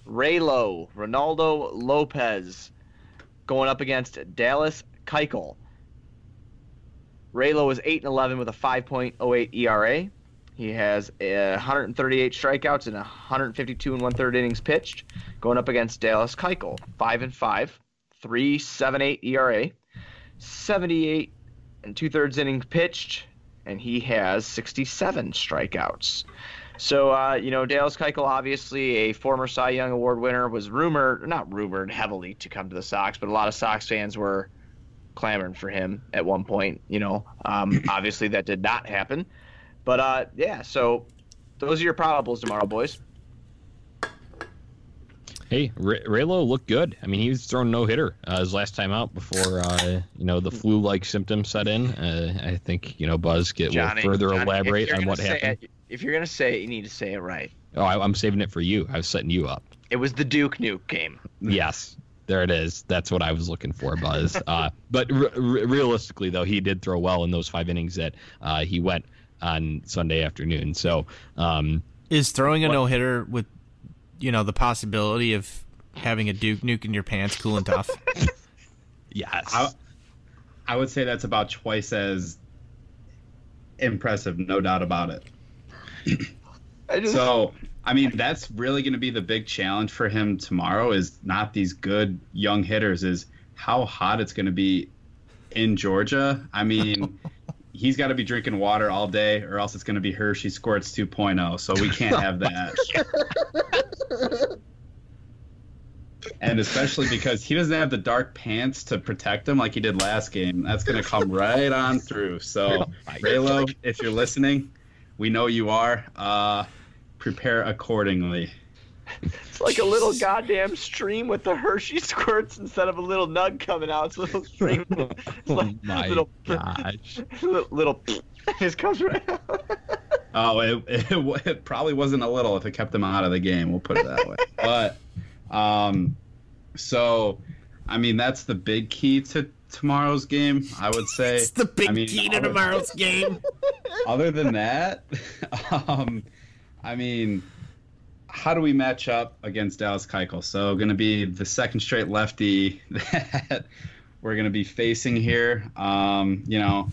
Raylo, Reynaldo Lopez going up against Dallas Keuchel. Raylo is 8 and 11 with a 5.08 ERA. He has uh, 138 strikeouts and 152 and one third innings pitched. Going up against Dallas Keuchel, 5 and 5, 3.78 ERA, 78 and two thirds innings pitched, and he has 67 strikeouts. So, uh, you know, Dallas Keuchel, obviously a former Cy Young Award winner, was rumored, not rumored heavily to come to the Sox, but a lot of Sox fans were clamoring for him at one point. You know, um, obviously that did not happen. But uh, yeah, so those are your probables tomorrow, boys. Hey, Ray- Raylo looked good. I mean, he was throwing no hitter uh, his last time out before uh, you know the flu like symptoms set in. Uh, I think you know Buzz get Johnny, will further Johnny, elaborate on what happened. It, if you're gonna say it, you need to say it right. Oh, I, I'm saving it for you. I was setting you up. It was the Duke Nuke game. Yes, there it is. That's what I was looking for, Buzz. Uh, but re- re- realistically, though, he did throw well in those five innings that uh, he went on Sunday afternoon. So, um, Is throwing a no hitter with, you know, the possibility of having a Duke nuke in your pants cool and tough? yes, I, I would say that's about twice as impressive, no doubt about it. I just, So, I mean, that's really going to be the big challenge for him tomorrow. Is not these good young hitters. Is how hot it's going to be in Georgia. I mean, he's got to be drinking water all day, or else it's going to be Hershey Squirts 2.0. So we can't have that. and especially because he doesn't have the dark pants to protect him like he did last game. That's going to come right on through. So, oh Raylo, if you're listening, we know you are. Uh, prepare accordingly. it's like a little goddamn stream with the Hershey squirts instead of a little nug coming out. It's a little stream. It's oh like my little, gosh. little, little just comes right out. Oh, it, it, it probably wasn't a little if it kept him out of the game. We'll put it that way. but, um, so, I mean, that's the big key to tomorrow's game. I would say. It's the big I mean, key to other- tomorrow's game. Other than that, um, I mean, how do we match up against Dallas Keuchel? So, going to be the second straight lefty that we're going to be facing here. Um, you know,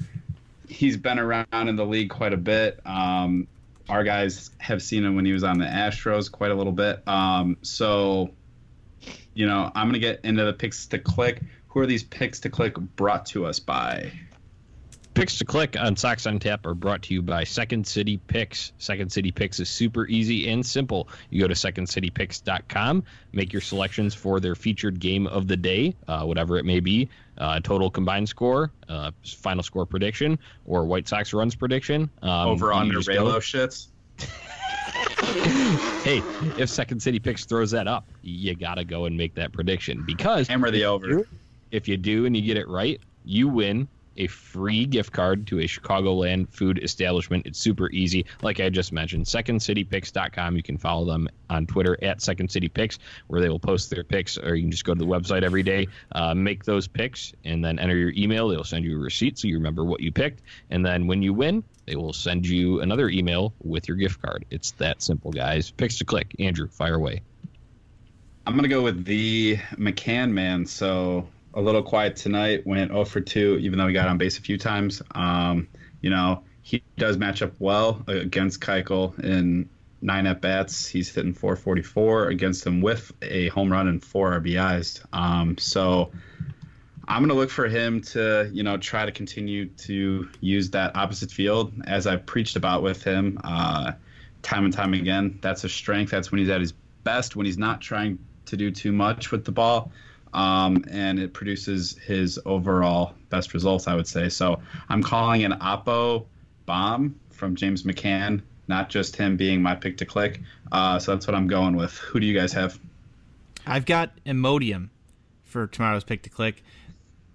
he's been around in the league quite a bit. Um, our guys have seen him when he was on the Astros quite a little bit. Um, so, you know, I'm going to get into the picks to click. Who are these picks to click brought to us by? Picks to click on Sox on Tap are brought to you by Second City Picks. Second City Picks is super easy and simple. You go to secondcitypicks.com, make your selections for their featured game of the day, uh, whatever it may be, uh, total combined score, uh, final score prediction, or White Sox runs prediction. Um, Over just go- Raylo shits. Hey, if Second City Picks throws that up, you gotta go and make that prediction because Hammer the over. If you do and you get it right, you win a free gift card to a Chicagoland food establishment. It's super easy. Like I just mentioned, secondcitypicks.com. You can follow them on Twitter at Second City Picks, where they will post their picks, or you can just go to the website every day, uh, make those picks, and then enter your email. They'll send you a receipt so you remember what you picked. And then when you win, they will send you another email with your gift card. It's that simple, guys. Picks to click. Andrew, fire away. I'm gonna go with the McCann man. So a little quiet tonight. Went 0 for 2, even though he got on base a few times. Um, you know, he does match up well against Keuchel in nine at bats. He's hitting 444 against him with a home run and four RBIs. Um, so I'm gonna look for him to, you know, try to continue to use that opposite field as I've preached about with him. Uh, time and time again. That's a strength. That's when he's at his best, when he's not trying to do too much with the ball. Um, and it produces his overall best results, I would say. So I'm calling an Oppo bomb from James McCann, not just him being my pick to click. Uh, so that's what I'm going with. Who do you guys have? I've got Imodium for tomorrow's pick to click.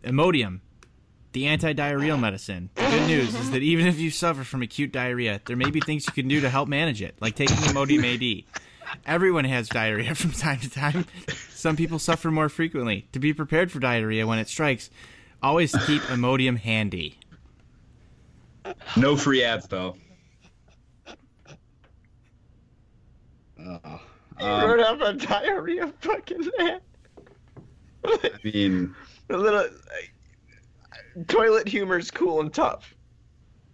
Imodium, the anti-diarrheal medicine. The good news is that even if you suffer from acute diarrhea, there may be things you can do to help manage it, like taking Imodium AD. Everyone has diarrhea from time to time. Some people suffer more frequently. To be prepared for diarrhea when it strikes, always keep Imodium handy. No free ads, though. Oh, You um, wrote up a diarrhea fucking man. I mean, a little like, toilet humor's cool and tough.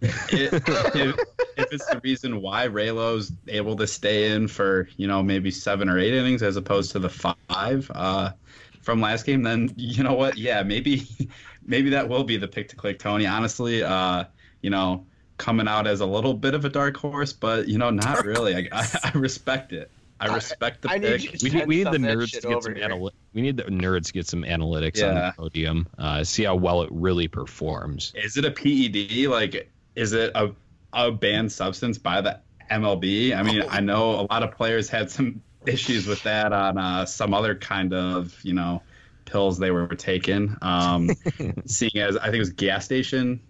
It, if, if it's the reason why Raylo's able to stay in for you know maybe seven or eight innings as opposed to the five, uh, from last game, then you know what? Yeah, maybe maybe that will be the pick to click, Tony. Honestly, uh, you know, coming out as a little bit of a dark horse, but you know, not really. I, I, I respect it. I respect the I pick. you We need, Send we need the some of that nerds to get some here. analy- We need the nerds to get some analytics on the podium. Uh, see how well it really performs. Is it a PED? Like, is it a a banned substance by the MLB? I mean, I know a lot of players had some issues with that on uh, some other kind of you know pills they were taking. Um, seeing as I think it was gas station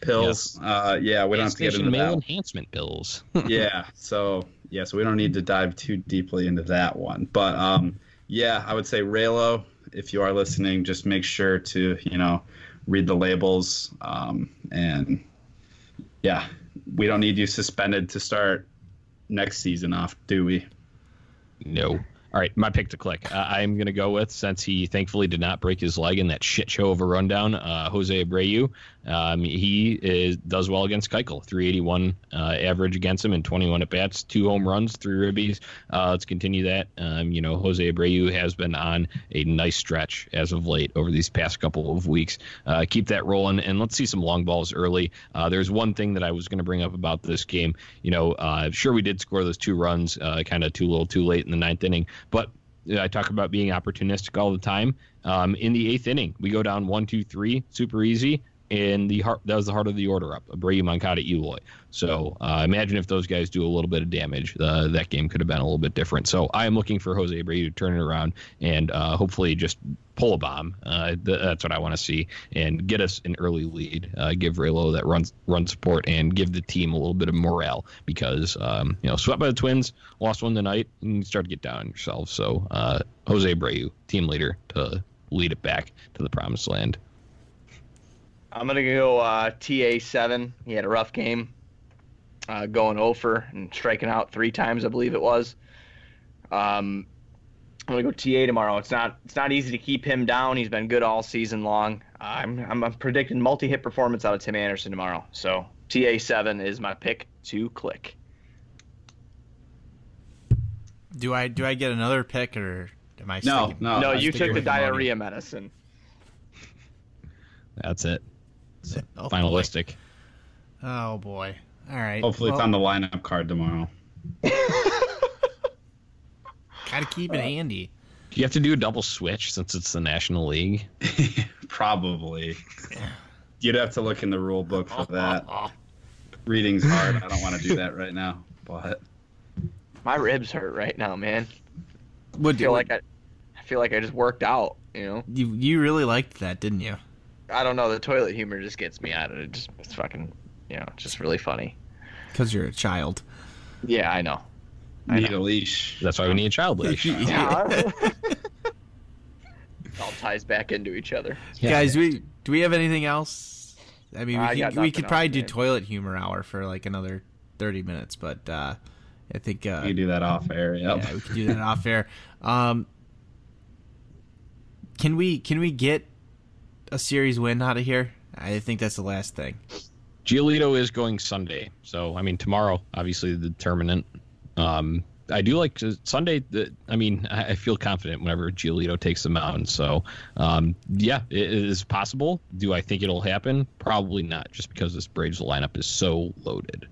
pills. Uh, yeah, we don't have to get into male that. enhancement pills. yeah. So yeah, so we don't need to dive too deeply into that one. But um, yeah, I would say Raylo, if you are listening, just make sure to you know read the labels. Um, and yeah, we don't need you suspended to start next season off, do we? No. All right, my pick to click. Uh, I'm going to go with, since he thankfully did not break his leg in that shit show of a rundown, uh, Jose Abreu. Um, he is does well against Keuchel. 381 uh, average against him in 21 at bats, two home runs, three ribbies. Uh, let's continue that. Um, you know, Jose Abreu has been on a nice stretch as of late over these past couple of weeks. Uh, keep that rolling, and let's see some long balls early. Uh, there's one thing that I was going to bring up about this game. You know, sure we did score those two runs, kind of too little, too late in the ninth inning, but I talk about being opportunistic all the time. Um, in the eighth inning, we go down one, two, three, super easy. And the heart that was the heart of the order up, Abreu, Moncada, Eloy. So uh, imagine if those guys do a little bit of damage, uh, that game could have been a little bit different. So I am looking for Jose Abreu to turn it around and uh, hopefully just pull a bomb. Uh, th- that's what I want to see and get us an early lead. Uh, give Raylo that run run support and give the team a little bit of morale because um, you know swept by the Twins, lost one tonight, and you start to get down on yourself. So uh, Jose Abreu, team leader, to lead it back to the promised land. I'm gonna go uh, TA seven. He had a rough game, uh, going over and striking out three times, I believe it was. Um, I'm gonna go TA tomorrow. It's not it's not easy to keep him down. He's been good all season long. I'm I'm, I'm predicting multi hit performance out of Tim Anderson tomorrow. So TA seven is my pick to click. Do I do I get another pick or am I? No, sticking- no. no, you took the with the money. diarrhea medicine. That's it. Oh, boy. Finalistic. Oh boy! All right. Hopefully, it's on the lineup card tomorrow. Gotta keep it uh, handy. Do you have to do a double switch since it's the National League? Probably. You'd have to look in the rule book for that. Reading's hard. I don't want to do that right now. But My ribs hurt right now, man. What I feel like I, I feel like I just worked out. You know. you you really liked that, didn't you? I don't know. The toilet humor just gets me out of it. Just it's fucking, you know, just really funny. Because you're a child. Yeah, I know. I need a leash. That's why we need a child leash. Yeah. it all ties back into each other. Guys, we do we have anything else? I mean, we I could, we could probably do toilet humor hour for like another thirty minutes, but uh, I think uh, You do that off air. Yep. yeah, we can do that off air. Um, can we can we get a series win out of here? I think that's the last thing. Giolito is going Sunday, so I mean tomorrow, obviously the determinant. Um, I do like to, Sunday. The, I mean, I, I feel confident whenever Giolito takes the mound. So, um, yeah, it, it is possible. Do I think it'll happen? Probably not, just because this Braves lineup is so loaded.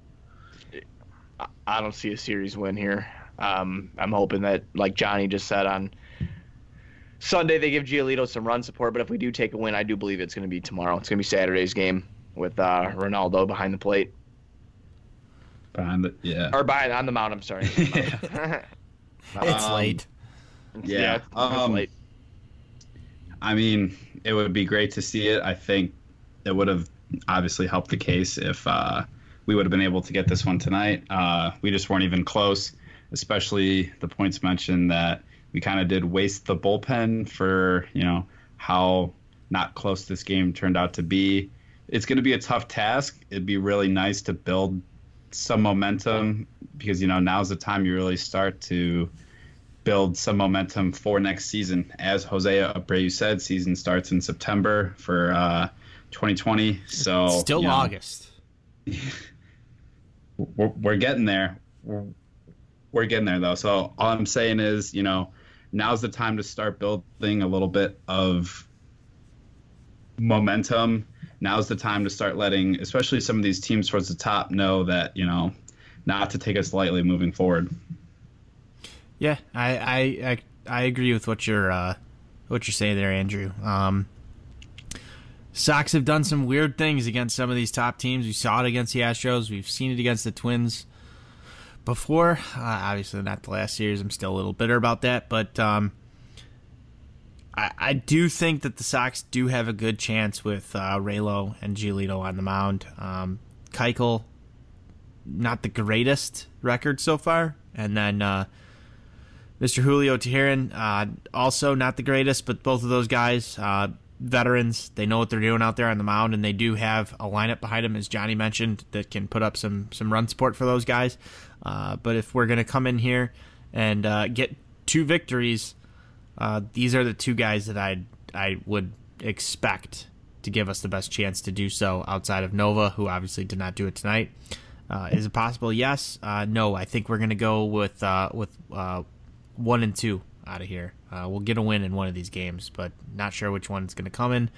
I- I don't see a series win here. Um, I'm hoping that, like Johnny just said on Sunday, they give Giolito some run support. But if we do take a win, I do believe it's going to be tomorrow. It's going to be Saturday's game with uh, Reynaldo behind the plate Behind the, yeah. or behind on the mound. I'm sorry. It's Um, late. Yeah, it's, it's um, late. I mean, it would be great to see it. I think it would have obviously helped the case if uh, we would have been able to get this one tonight. Uh, we just weren't even close, especially the points mentioned that we kind of did waste the bullpen for, you know, how not close this game turned out to be. It's going to be a tough task. It'd be really nice to build some momentum because, you know, now's the time you really start to build some momentum for next season. As Jose Abreu said, season starts in September for uh, 2020. So Still you know, August. We're, we're getting there. We're, we're getting there though. So all I'm saying is, you know, now's the time to start building a little bit of momentum. Now's the time to start letting, especially some of these teams towards the top, know that you know not to take us lightly moving forward. Yeah, I I I, I agree with what you're uh, what you're saying there, Andrew. Um, Sox have done some weird things against some of these top teams. We saw it against the Astros. We've seen it against the Twins before. Uh, obviously, not the last series. I'm still a little bitter about that, but um, I, I, do think that the Sox do have a good chance with uh, Raylo and Giolito on the mound. Um, Keuchel, not the greatest record so far, and then uh, Mr. Julio Teheran, uh, also not the greatest, but both of those guys uh, veterans. They know what they're doing out there on the mound, and they do have a lineup behind them, as Johnny mentioned, that can put up some some run support for those guys. Uh, but if we're going to come in here and uh, get two victories, uh, these are the two guys that I I would expect to give us the best chance to do so. Outside of Nova, who obviously did not do it tonight, uh, is it possible? Yes. Uh, no. I think we're going to go with with one and two out of here. We'll get a win in one of these games, but not sure which one going to come in.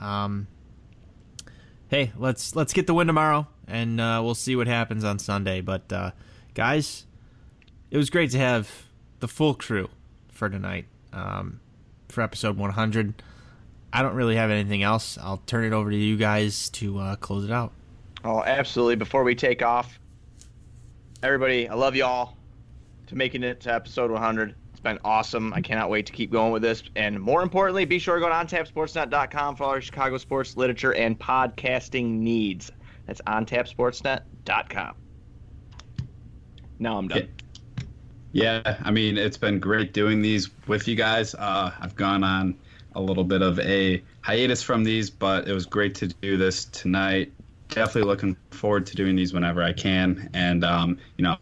Um, hey, let's let's get the win tomorrow, and we'll see what happens on Sunday. But guys, it was great to have the full crew for tonight um, for episode 100. I don't really have anything else. I'll turn it over to you guys to uh, close it out. Oh, absolutely. Before we take off, everybody, I love y'all to making it to episode 100. It's been awesome. I cannot wait to keep going with this. And more importantly, be sure to go to ontapsportsnet.com for all your Chicago sports literature and podcasting needs. That's ontapsportsnet.com. Now I'm done. Yeah, I mean, it's been great doing these with you guys. Uh, I've gone on a little bit of a hiatus from these, but it was great to do this tonight. Definitely looking forward to doing these whenever I can. And, um, you know,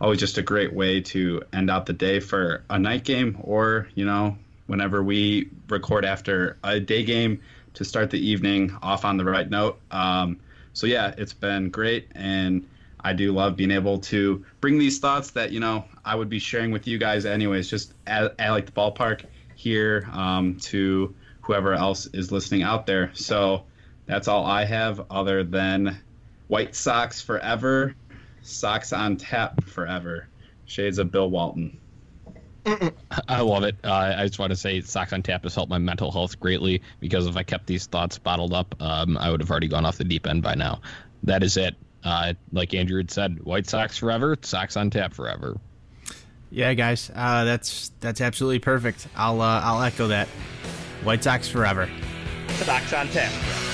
always just a great way to end out the day for a night game or, you know, whenever we record after a day game to start the evening off on the right note. Um, so, yeah, it's been great. And I do love being able to bring these thoughts that, you know, I would be sharing with you guys anyways, just at, at like the ballpark here um, to whoever else is listening out there. So that's all I have other than White Sox forever Sox on tap forever. Shades of Bill Walton. I love it. Uh, I just want to say Sox on Tap has helped my mental health greatly because if I kept these thoughts bottled up, um, I would have already gone off the deep end by now. That is it. Uh, like Andrew had said, White Sox forever, Sox on Tap forever. Yeah, guys, uh, that's that's absolutely perfect. I'll uh, I'll echo that. White Sox forever. Sox on tap.